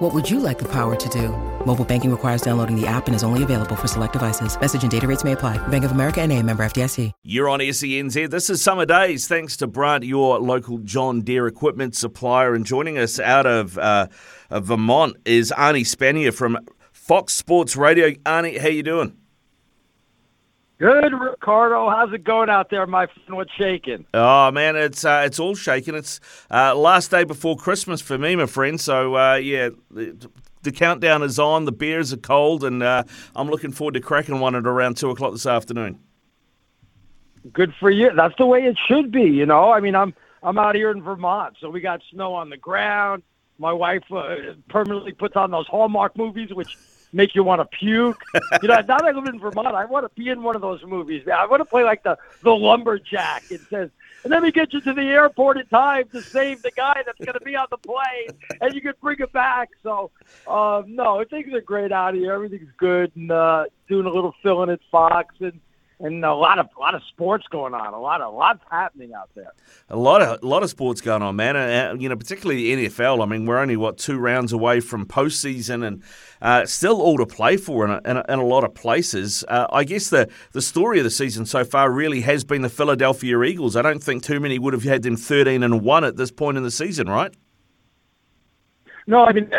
What would you like the power to do? Mobile banking requires downloading the app and is only available for select devices. Message and data rates may apply. Bank of America and a member FDIC. You're on SENZ. This is Summer Days. Thanks to Brant, your local John Deere equipment supplier. And joining us out of, uh, Vermont is Arnie Spanier from Fox Sports Radio. Arnie, how you doing? Good, Ricardo. How's it going out there, my friend? What's shaking? Oh man, it's uh, it's all shaking. It's uh, last day before Christmas for me, my friend. So uh, yeah, the, the, countdown is on. The beers are cold, and uh, I'm looking forward to cracking one at around two o'clock this afternoon. Good for you. That's the way it should be. You know, I mean, I'm I'm out here in Vermont, so we got snow on the ground. My wife uh, permanently puts on those Hallmark movies, which make you want to puke. you know, now that I live in Vermont, I want to be in one of those movies. I want to play like the the lumberjack. It says, and then we get you to the airport in time to save the guy that's going to be on the plane, and you can bring it back. So, um, no, things are great out here. Everything's good, and uh, doing a little filling at Fox and and a lot of a lot of sports going on. A lot of lots happening out there. A lot of a lot of sports going on, man. And, uh, you know, particularly the NFL. I mean, we're only what two rounds away from postseason, and uh, still all to play for in a, in a, in a lot of places. Uh, I guess the the story of the season so far really has been the Philadelphia Eagles. I don't think too many would have had them thirteen and one at this point in the season, right? No, I mean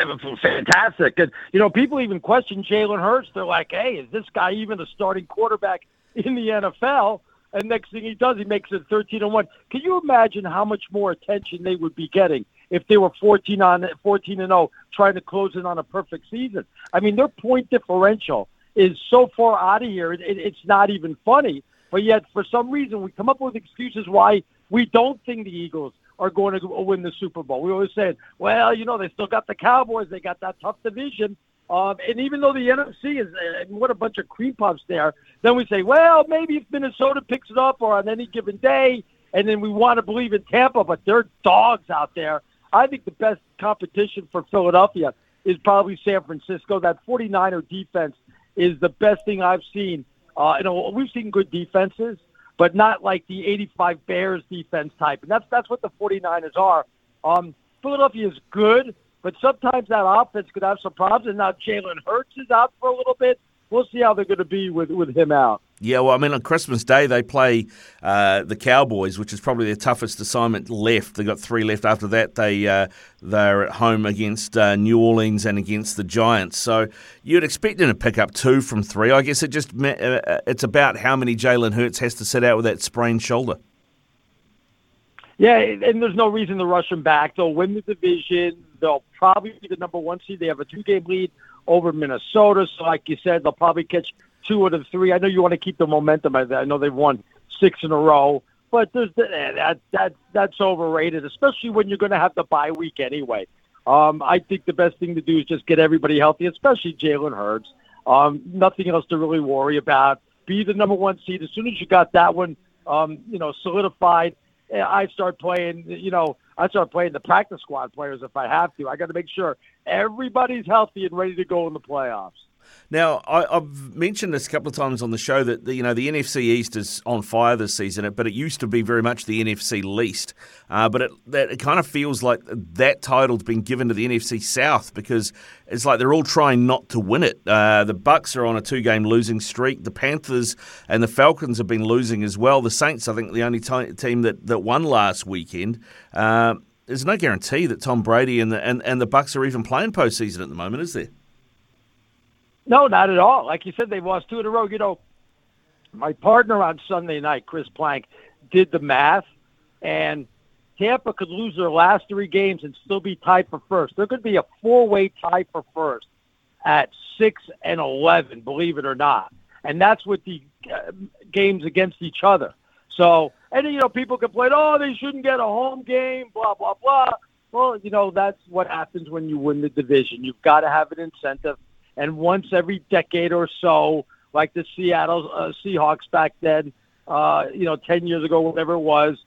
fantastic. And you know, people even question Jalen Hurts. They're like, "Hey, is this guy even a starting quarterback in the NFL?" And next thing he does, he makes it 13 and one. Can you imagine how much more attention they would be getting if they were 14 on 14 and 0, trying to close in on a perfect season? I mean, their point differential is so far out of here, it, it's not even funny. But yet, for some reason, we come up with excuses why we don't think the Eagles are going to win the Super Bowl. We always say, well, you know, they still got the Cowboys, they got that tough division. Um, and even though the NFC is uh, what a bunch of cream puffs there, then we say, well, maybe if Minnesota picks it up or on any given day, and then we want to believe in Tampa, but they're dogs out there. I think the best competition for Philadelphia is probably San Francisco. That 49er defense is the best thing I've seen. Uh, you know, we've seen good defenses, but not like the 85 Bears defense type. And that's that's what the 49ers are. Um, Philadelphia is good, but sometimes that offense could have some problems. And now Jalen Hurts is out for a little bit. We'll see how they're going to be with with him out. Yeah, well, I mean, on Christmas Day they play uh, the Cowboys, which is probably their toughest assignment left. They've got three left. After that, they uh, they're at home against uh, New Orleans and against the Giants. So you'd expect them to pick up two from three. I guess it just uh, uh, it's about how many Jalen Hurts has to sit out with that sprained shoulder. Yeah, and there's no reason to rush him back. They'll win the division. They'll probably be the number one seed. They have a two game lead over Minnesota. So, like you said, they'll probably catch two out of three. I know you want to keep the momentum. I know they've won six in a row, but there's eh, that that that's overrated, especially when you're going to have the bye week anyway. Um, I think the best thing to do is just get everybody healthy, especially Jalen Hurts. Um, nothing else to really worry about. Be the number one seed. As soon as you got that one, um, you know, solidified, eh, I start playing. You know, I start playing the practice squad players if I have to. I got to make sure everybody's healthy and ready to go in the playoffs. Now, I, have mentioned this a couple of times on the show that the, you know the NFC East is on fire this season, but it used to be very much the NFC least. Uh, but it, that, it kind of feels like that title's been given to the NFC South because it's like they're all trying not to win it. Uh, the Bucks are on a two-game losing streak. The Panthers and the Falcons have been losing as well. The Saints, I think, the only t- team that, that won last weekend. Uh, there's no guarantee that Tom Brady and the and, and the Bucks are even playing postseason at the moment, is there? No, not at all. Like you said, they've lost two in a row. You know, my partner on Sunday night, Chris Plank, did the math, and Tampa could lose their last three games and still be tied for first. There could be a four-way tie for first at six and eleven, believe it or not, and that's with the uh, games against each other. So, and you know, people complain, oh, they shouldn't get a home game, blah blah blah. Well, you know, that's what happens when you win the division. You've got to have an incentive and once every decade or so, like the Seattle uh, Seahawks back then, uh, you know, 10 years ago, whatever it was.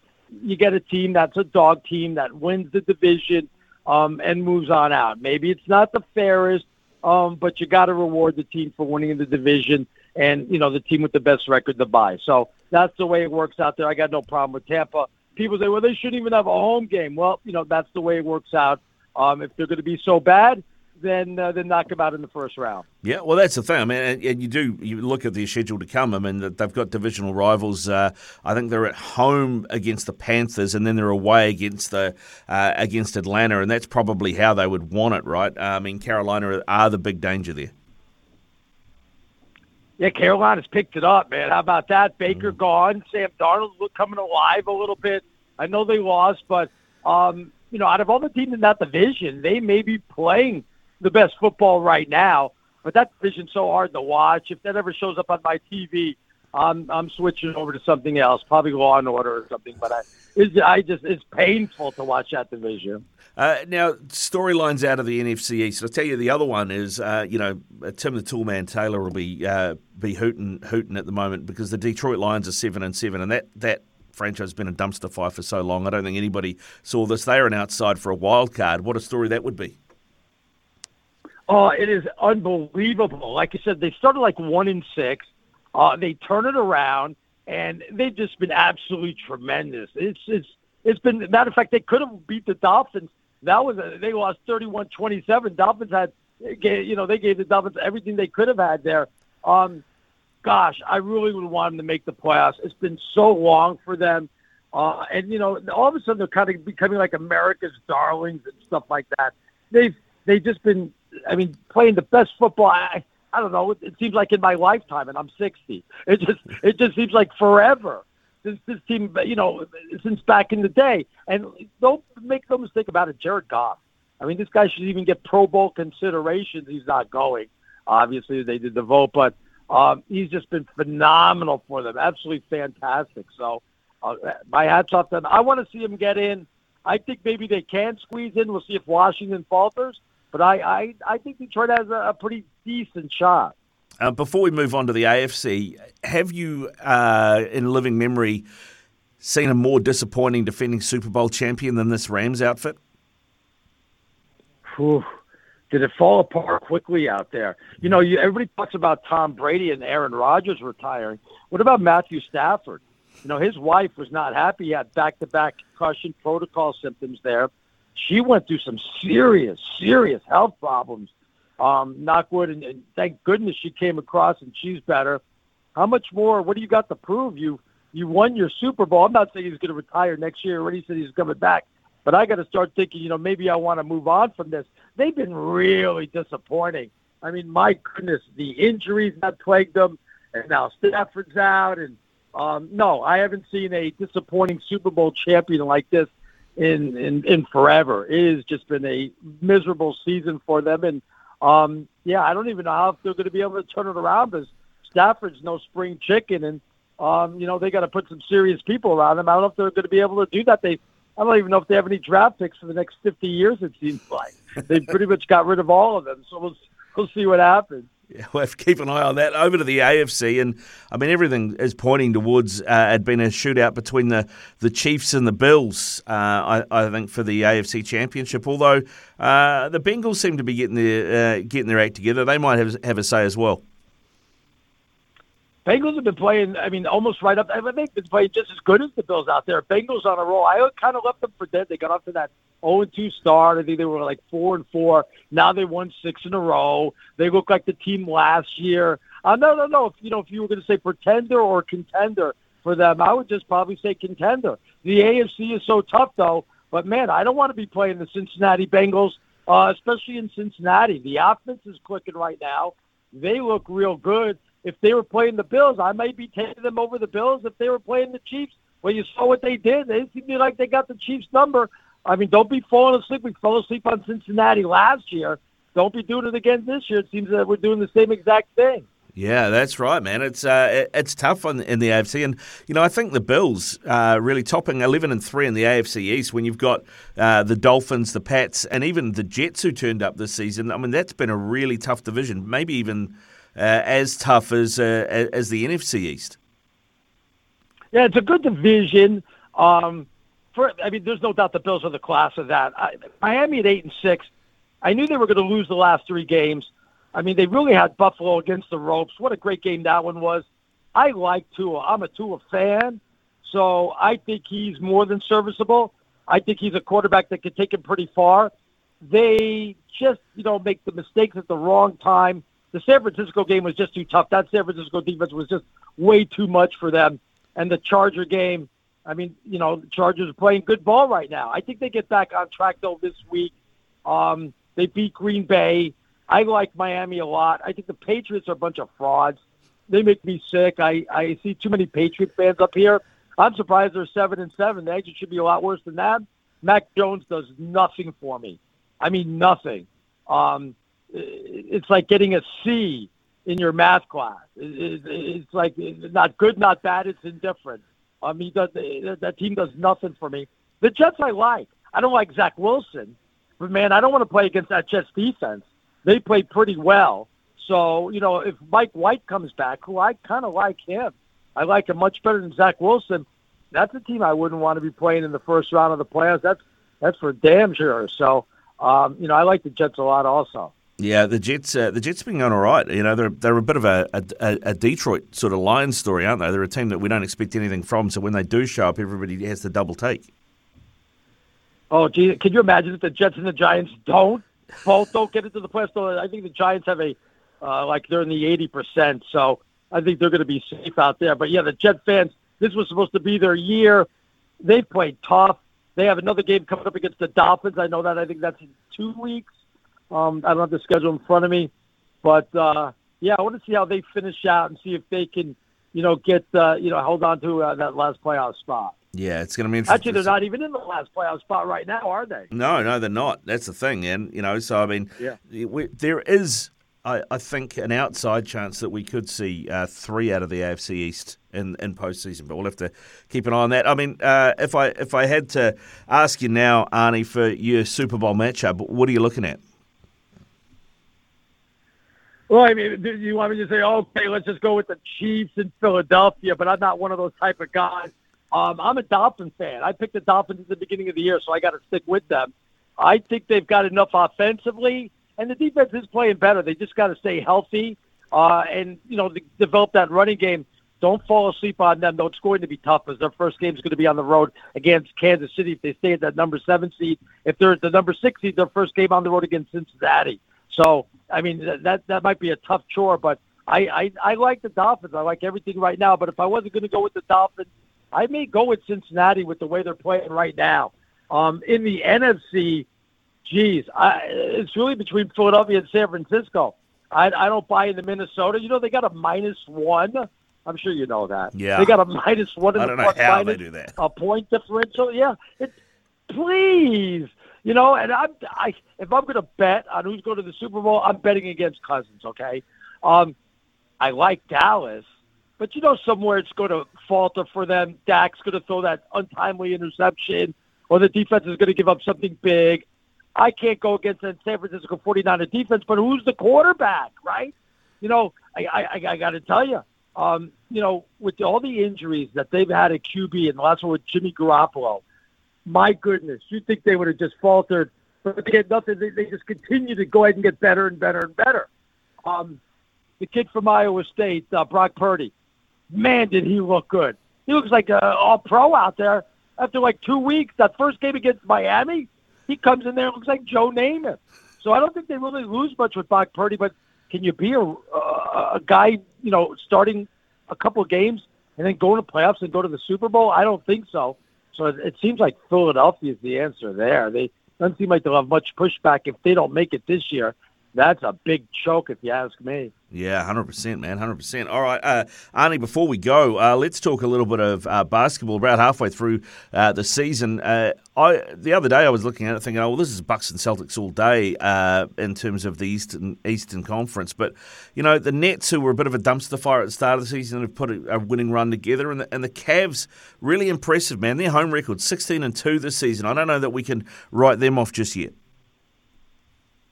You get a team that's a dog team that wins the division um, and moves on out. Maybe it's not the fairest, um, but you got to reward the team for winning the division and, you know, the team with the best record to buy. So that's the way it works out there. I got no problem with Tampa. People say, well, they shouldn't even have a home game. Well, you know, that's the way it works out. Um, if they're going to be so bad, then uh, then knock them out in the first round. Yeah, well, that's the thing. I mean, and, and you do you look at the schedule to come. I mean, they've got divisional rivals. Uh, I think they're at home against the Panthers, and then they're away against the uh, against Atlanta, and that's probably how they would want it, right? I mean, Carolina are the big danger there. Yeah, Carolina's picked it up, man. How about that? Baker mm. gone, Sam Darnold coming alive a little bit. I know they lost, but um, you know, out of all the teams in that division, they may be playing the best football right now. But that division's so hard to watch. If that ever shows up on my TV, I'm I'm switching over to something else, probably Law and Order or something. But I, it's, I just it's painful to watch that division. Uh, now, storylines out of the NFC East. I'll tell you the other one is, uh, you know, Tim the Toolman Taylor will be uh, be hooting hooting at the moment because the Detroit Lions are seven and seven, and that that franchise has been a dumpster fire for so long. I don't think anybody saw this. They are an outside for a wild card. What a story that would be. Oh, it is unbelievable. Like I said, they started like one in six. Uh, they turn it around, and they've just been absolutely tremendous. It's it's it's been matter of fact they could have beat the Dolphins. That was a, they lost 31-27. Dolphins had you know they gave the Dolphins everything they could have had there. Um, gosh, I really would want them to make the playoffs. It's been so long for them. Uh, and you know, all of a sudden they're kind of becoming like America's darlings and stuff like that. They've they've just been I mean, playing the best football. I, I don't know. It, seems like in my lifetime, and I'm 60. It just it just seems like forever since this team, you know, since back in the day. And don't make no mistake about it, Jared Goff. I mean, this guy should even get Pro Bowl considerations. He's not going. Obviously, they did the vote, but um, he's just been phenomenal for them. Absolutely fantastic. So, uh, my hats off to them. I want to see him get in. I think maybe they can squeeze in. We'll see if Washington falters. But I, I, I think Detroit has a, a pretty decent shot. Uh, before we move on to the AFC, have you, uh, in living memory, seen a more disappointing defending Super Bowl champion than this Rams outfit? Whew. Did it fall apart quickly out there? You know, you, everybody talks about Tom Brady and Aaron Rodgers retiring. What about Matthew Stafford? You know, his wife was not happy. He had back-to-back concussion protocol symptoms there she went through some serious, serious health problems. Um, knockwood, and, and thank goodness she came across and she's better. How much more? What do you got to prove? You you won your Super Bowl. I'm not saying he's going to retire next year. Already said he's coming back, but I got to start thinking. You know, maybe I want to move on from this. They've been really disappointing. I mean, my goodness, the injuries that plagued them, and now Stafford's out, and um, no, I haven't seen a disappointing Super Bowl champion like this in, in, in forever. It has just been a miserable season for them. And, um, yeah, I don't even know how if they're going to be able to turn it around because Stafford's no spring chicken. And, um, you know, they got to put some serious people around them. I don't know if they're going to be able to do that. They, I don't even know if they have any draft picks for the next 50 years, it seems like. they pretty much got rid of all of them. So we'll, we'll see what happens. Yeah, we'll have to keep an eye on that. Over to the AFC, and I mean everything is pointing towards uh, had been a shootout between the, the Chiefs and the Bills. Uh, I, I, think for the AFC Championship. Although uh, the Bengals seem to be getting their uh, getting their act together, they might have have a say as well. Bengals have been playing. I mean, almost right up. I think they've been playing just as good as the Bills out there. Bengals on a roll. I kind of left them for dead. They got off to that 0 2 start. I think they were like 4 and 4. Now they won six in a row. They look like the team last year. Uh, no, no, no. If you know, if you were going to say pretender or contender for them, I would just probably say contender. The AFC is so tough, though. But man, I don't want to be playing the Cincinnati Bengals, uh, especially in Cincinnati. The offense is clicking right now. They look real good if they were playing the Bills, I might be taking them over the Bills. If they were playing the Chiefs, well, you saw what they did. They seemed like they got the Chiefs' number. I mean, don't be falling asleep. We fell asleep on Cincinnati last year. Don't be doing it again this year. It seems that we're doing the same exact thing. Yeah, that's right, man. It's uh, it's tough on, in the AFC, and you know I think the Bills uh, really topping eleven and three in the AFC East. When you've got uh, the Dolphins, the Pats, and even the Jets who turned up this season. I mean, that's been a really tough division. Maybe even as tough as uh, as the NFC East. Yeah, it's a good division. Um, for I mean, there's no doubt the Bills are the class of that. I, Miami at eight and six. I knew they were going to lose the last three games. I mean, they really had Buffalo against the ropes. What a great game that one was. I like Tua. I'm a Tua fan, so I think he's more than serviceable. I think he's a quarterback that could take him pretty far. They just, you know, make the mistakes at the wrong time. The San Francisco game was just too tough. That San Francisco defense was just way too much for them. And the Charger game, I mean, you know, the Chargers are playing good ball right now. I think they get back on track though this week. Um, they beat Green Bay. I like Miami a lot. I think the Patriots are a bunch of frauds. They make me sick. I, I see too many Patriot fans up here. I'm surprised they're seven and seven. They actually should be a lot worse than that. Mac Jones does nothing for me. I mean nothing. Um, it's like getting a C in your math class. It's like not good, not bad. It's indifferent. I mean, that team does nothing for me. The Jets I like. I don't like Zach Wilson, but man, I don't want to play against that Jets defense. They play pretty well. So you know, if Mike White comes back, who I kind of like him, I like him much better than Zach Wilson. That's a team I wouldn't want to be playing in the first round of the playoffs. That's that's for damn sure. So um, you know, I like the Jets a lot also. Yeah, the Jets. Uh, the Jets have been going all right. You know, they're they're a bit of a, a, a Detroit sort of Lions story, aren't they? They're a team that we don't expect anything from. So when they do show up, everybody has to double take. Oh, gee, can you imagine if the Jets and the Giants don't both don't get into the playoffs? I think the Giants have a uh, like they're in the eighty percent. So I think they're going to be safe out there. But yeah, the Jet fans, this was supposed to be their year. They played tough. They have another game coming up against the Dolphins. I know that. I think that's in two weeks. Um, I don't have the schedule in front of me, but uh, yeah, I want to see how they finish out and see if they can, you know, get uh, you know hold on to uh, that last playoff spot. Yeah, it's going to be interesting. Actually, they're not even in the last playoff spot right now, are they? No, no, they're not. That's the thing, and you know, so I mean, yeah, we, there is I, I think an outside chance that we could see uh, three out of the AFC East in, in postseason, but we'll have to keep an eye on that. I mean, uh, if I if I had to ask you now, Arnie, for your Super Bowl matchup, what are you looking at? Well, I mean, you want me to say, okay, let's just go with the Chiefs in Philadelphia, but I'm not one of those type of guys. Um, I'm a Dolphin fan. I picked the Dolphins at the beginning of the year, so I got to stick with them. I think they've got enough offensively and the defense is playing better. They just got to stay healthy uh, and you know develop that running game. Don't fall asleep on them. Though it's going to be tough because their first game is going to be on the road against Kansas City if they stay at that number seven seed. If they're at the number six seed, their first game on the road against Cincinnati. So I mean that that might be a tough chore, but I I, I like the Dolphins. I like everything right now. But if I wasn't going to go with the Dolphins, I may go with Cincinnati with the way they're playing right now. Um, in the NFC, geez, I, it's really between Philadelphia and San Francisco. I, I don't buy into Minnesota. You know, they got a minus one. I'm sure you know that. Yeah. They got a minus one in I the don't know how minus, they do that. A point differential. Yeah. It's, please. You know, and I'm, I, if I'm going to bet on who's going to the Super Bowl, I'm betting against Cousins, okay? Um, I like Dallas, but you know somewhere it's going to falter for them. Dak's going to throw that untimely interception, or the defense is going to give up something big. I can't go against the San Francisco 49er defense, but who's the quarterback, right? You know, I, I, I got to tell you, um, you know, with all the injuries that they've had at QB and the last one with Jimmy Garoppolo, my goodness, you think they would have just faltered, but they had nothing. They, they just continue to go ahead and get better and better and better. Um, the kid from Iowa State, uh, Brock Purdy, man, did he look good. He looks like a all-pro out there after like two weeks. That first game against Miami, he comes in there and looks like Joe Namath. So I don't think they really lose much with Brock Purdy. But can you be a, a guy, you know, starting a couple games and then go to playoffs and go to the Super Bowl? I don't think so. So it, it seems like Philadelphia is the answer there. They doesn't seem like they'll have much pushback if they don't make it this year. That's a big choke, if you ask me. Yeah, hundred percent, man, hundred percent. All right, uh, Arnie. Before we go, uh, let's talk a little bit of uh, basketball. About halfway through uh, the season, uh, I the other day I was looking at it, thinking, "Oh, well, this is Bucks and Celtics all day uh, in terms of the Eastern Eastern Conference." But you know, the Nets, who were a bit of a dumpster fire at the start of the season, have put a, a winning run together, and the, and the Cavs really impressive, man. Their home record, sixteen and two this season. I don't know that we can write them off just yet.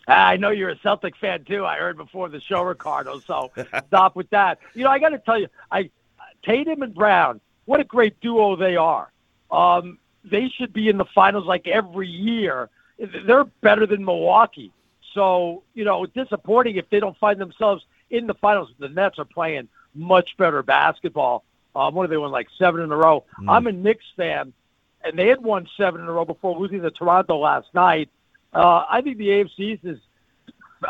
I know you're a Celtic fan too. I heard before the show, Ricardo. So stop with that. You know, I got to tell you, I Tatum and Brown what a great duo they are. Um, they should be in the finals like every year. They're better than Milwaukee. So, you know, disappointing if they don't find themselves in the finals. The Nets are playing much better basketball. Um, what are they won like seven in a row? Mm. I'm a Knicks fan, and they had won seven in a row before losing to Toronto last night. Uh, I think the AFC is,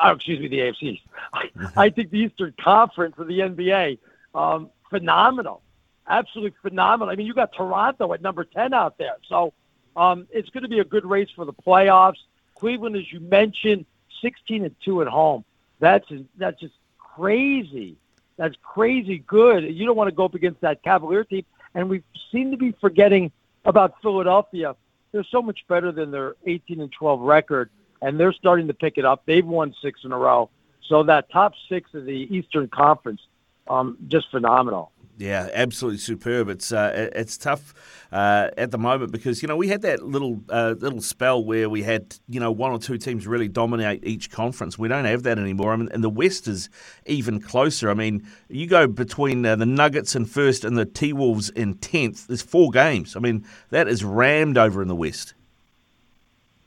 oh, excuse me, the AFC. I, I think the Eastern Conference of the NBA, um, phenomenal, absolutely phenomenal. I mean, you got Toronto at number ten out there, so um, it's going to be a good race for the playoffs. Cleveland, as you mentioned, 16 and two at home. That's that's just crazy. That's crazy good. You don't want to go up against that Cavalier team, and we seem to be forgetting about Philadelphia. They're so much better than their 18 and 12 record, and they're starting to pick it up. They've won six in a row. So that top six of the Eastern Conference, um, just phenomenal. Yeah, absolutely superb. It's uh, it's tough uh, at the moment because you know we had that little uh, little spell where we had you know one or two teams really dominate each conference. We don't have that anymore. I mean, and the West is even closer. I mean, you go between uh, the Nuggets in first and the T Wolves in tenth. There's four games. I mean, that is rammed over in the West.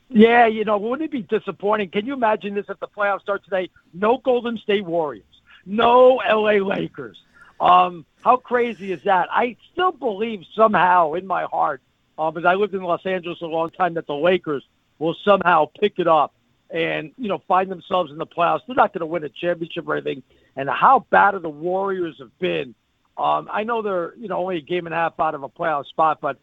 Yeah, you know, wouldn't it be disappointing? Can you imagine this if the playoffs start today? No Golden State Warriors, no LA Lakers. Um, how crazy is that? I still believe somehow in my heart, um, because I lived in Los Angeles a long time, that the Lakers will somehow pick it up and you know find themselves in the playoffs. They're not going to win a championship or anything. And how bad the Warriors have been? Um, I know they're you know only a game and a half out of a playoff spot, but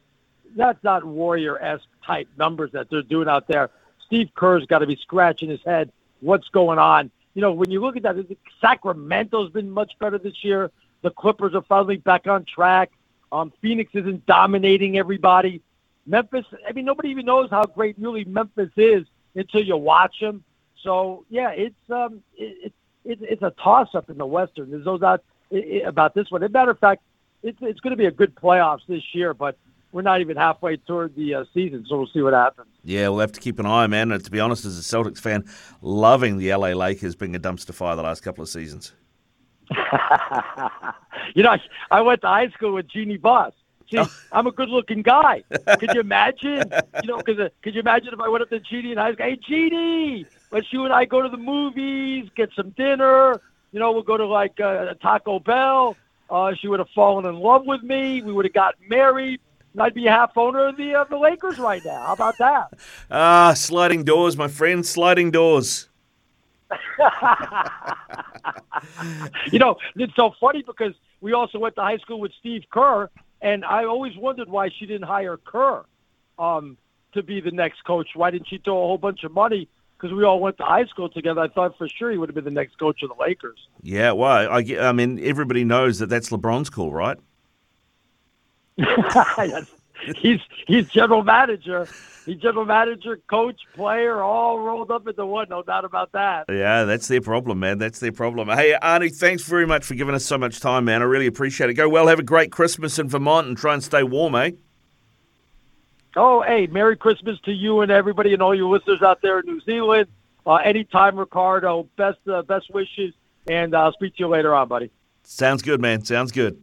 that's not Warrior esque type numbers that they're doing out there. Steve Kerr's got to be scratching his head. What's going on? You know, when you look at that, Sacramento's been much better this year. The Clippers are finally back on track. Um, Phoenix isn't dominating everybody. Memphis, I mean, nobody even knows how great really Memphis is until you watch them. So yeah, it's um, it, it, it's a toss up in the Western. There's no doubt about this one. As a matter of fact, it's it's going to be a good playoffs this year, but we're not even halfway toward the uh, season, so we'll see what happens. Yeah, we'll have to keep an eye, man. And to be honest, as a Celtics fan, loving the LA Lakers being a dumpster fire the last couple of seasons. you know, I, I went to high school with Jeanie Buss. See, oh. I'm a good-looking guy. Could you imagine? You know, because uh, could you imagine if I went up to Jeanie and I was, hey, Jeanie, let's you and I go to the movies, get some dinner. You know, we'll go to like uh, Taco Bell. Uh, she would have fallen in love with me. We would have gotten married. I'd be half owner of the uh, the Lakers right now. How about that? Ah, sliding doors, my friend. Sliding doors. you know, it's so funny because we also went to high school with Steve Kerr, and I always wondered why she didn't hire Kerr um, to be the next coach. Why didn't she throw a whole bunch of money? Because we all went to high school together. I thought for sure he would have been the next coach of the Lakers. Yeah, well, I, I mean, everybody knows that that's LeBron's call, right? he's he's general manager. He's general manager, coach, player, all rolled up into one. No doubt about that. Yeah, that's their problem, man. That's their problem. Hey, Arnie, thanks very much for giving us so much time, man. I really appreciate it. Go well. Have a great Christmas in Vermont and try and stay warm, eh? Oh, hey, Merry Christmas to you and everybody and all your listeners out there in New Zealand. Uh, anytime, Ricardo. Best uh, best wishes, and I'll speak to you later on, buddy. Sounds good, man. Sounds good.